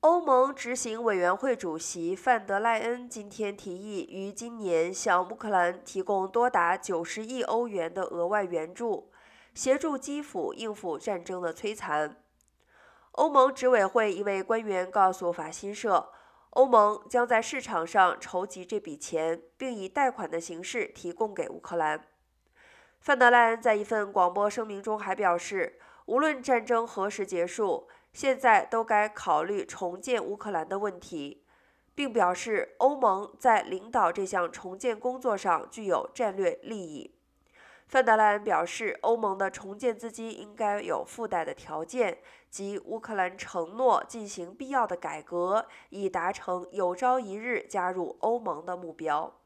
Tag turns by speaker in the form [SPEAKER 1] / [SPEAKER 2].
[SPEAKER 1] 欧盟执行委员会主席范德赖恩今天提议，于今年向乌克兰提供多达九十亿欧元的额外援助，协助基辅应付战争的摧残。欧盟执委会一位官员告诉法新社，欧盟将在市场上筹集这笔钱，并以贷款的形式提供给乌克兰。范德赖恩在一份广播声明中还表示，无论战争何时结束。现在都该考虑重建乌克兰的问题，并表示欧盟在领导这项重建工作上具有战略利益。范德莱恩表示，欧盟的重建资金应该有附带的条件，即乌克兰承诺进行必要的改革，以达成有朝一日加入欧盟的目标。